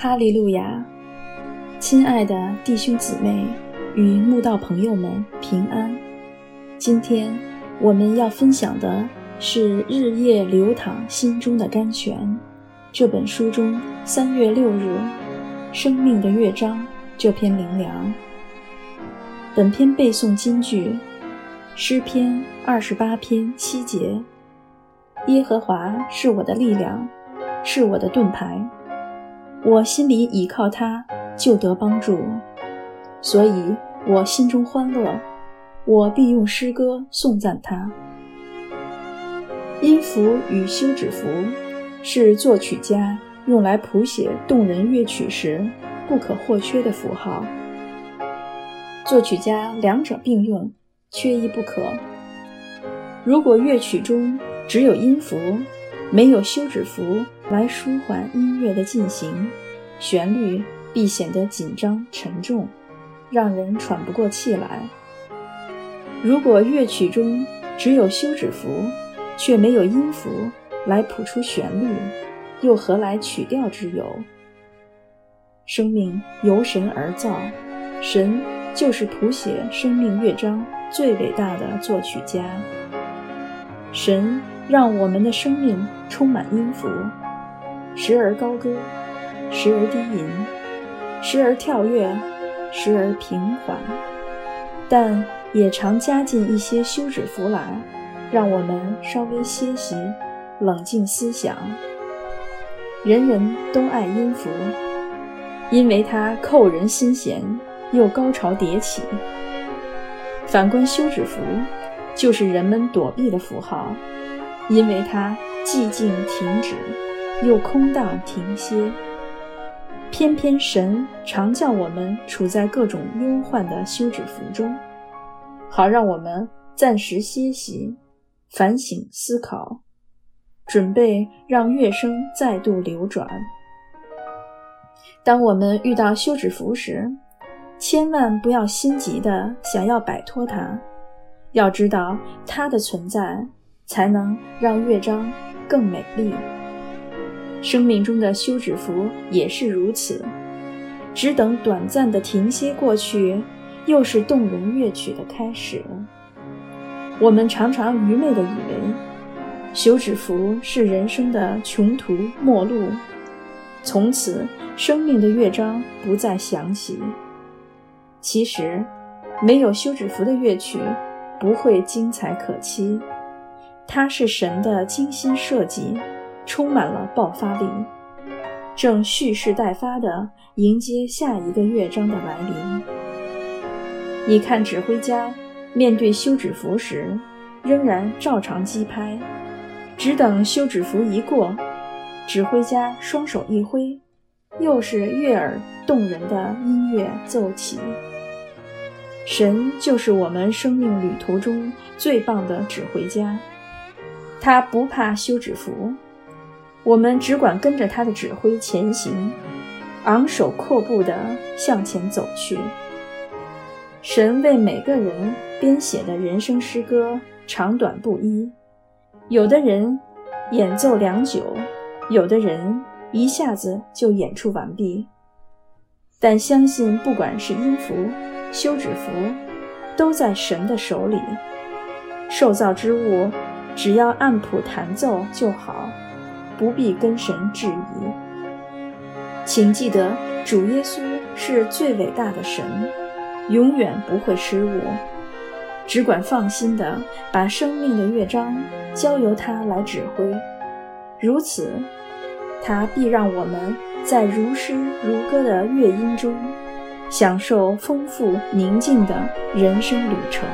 哈利路亚，亲爱的弟兄姊妹与慕道朋友们平安。今天我们要分享的是《日夜流淌心中的甘泉》这本书中三月六日《生命的乐章》这篇灵粮。本篇背诵金句：诗篇二十八篇七节。耶和华是我的力量，是我的盾牌，我心里倚靠他，就得帮助，所以我心中欢乐，我必用诗歌颂赞他。音符与休止符是作曲家用来谱写动人乐曲时不可或缺的符号。作曲家两者并用，缺一不可。如果乐曲中只有音符，没有休止符来舒缓音乐的进行，旋律必显得紧张沉重，让人喘不过气来。如果乐曲中只有休止符，却没有音符来谱出旋律，又何来曲调之有？生命由神而造，神就是谱写生命乐章最伟大的作曲家。神。让我们的生命充满音符，时而高歌，时而低吟，时而跳跃，时而平缓，但也常加进一些休止符来，让我们稍微歇息，冷静思想。人人都爱音符，因为它扣人心弦，又高潮迭起。反观休止符，就是人们躲避的符号。因为它寂静停止，又空荡停歇，偏偏神常叫我们处在各种忧患的休止符中，好让我们暂时歇息、反省思考，准备让乐声再度流转。当我们遇到休止符时，千万不要心急的想要摆脱它，要知道它的存在。才能让乐章更美丽。生命中的休止符也是如此，只等短暂的停歇过去，又是动人乐曲的开始。我们常常愚昧地以为，休止符是人生的穷途末路，从此生命的乐章不再响起。其实，没有休止符的乐曲不会精彩可期。它是神的精心设计，充满了爆发力，正蓄势待发地迎接下一个乐章的来临。你看，指挥家面对休止符时，仍然照常击拍，只等休止符一过，指挥家双手一挥，又是悦耳动人的音乐奏起。神就是我们生命旅途中最棒的指挥家。他不怕休止符，我们只管跟着他的指挥前行，昂首阔步地向前走去。神为每个人编写的人生诗歌长短不一，有的人演奏良久，有的人一下子就演出完毕。但相信，不管是音符、休止符，都在神的手里。受造之物。只要按谱弹奏就好，不必跟神质疑。请记得，主耶稣是最伟大的神，永远不会失误。只管放心的把生命的乐章交由他来指挥，如此，他必让我们在如诗如歌的乐音中，享受丰富宁静的人生旅程。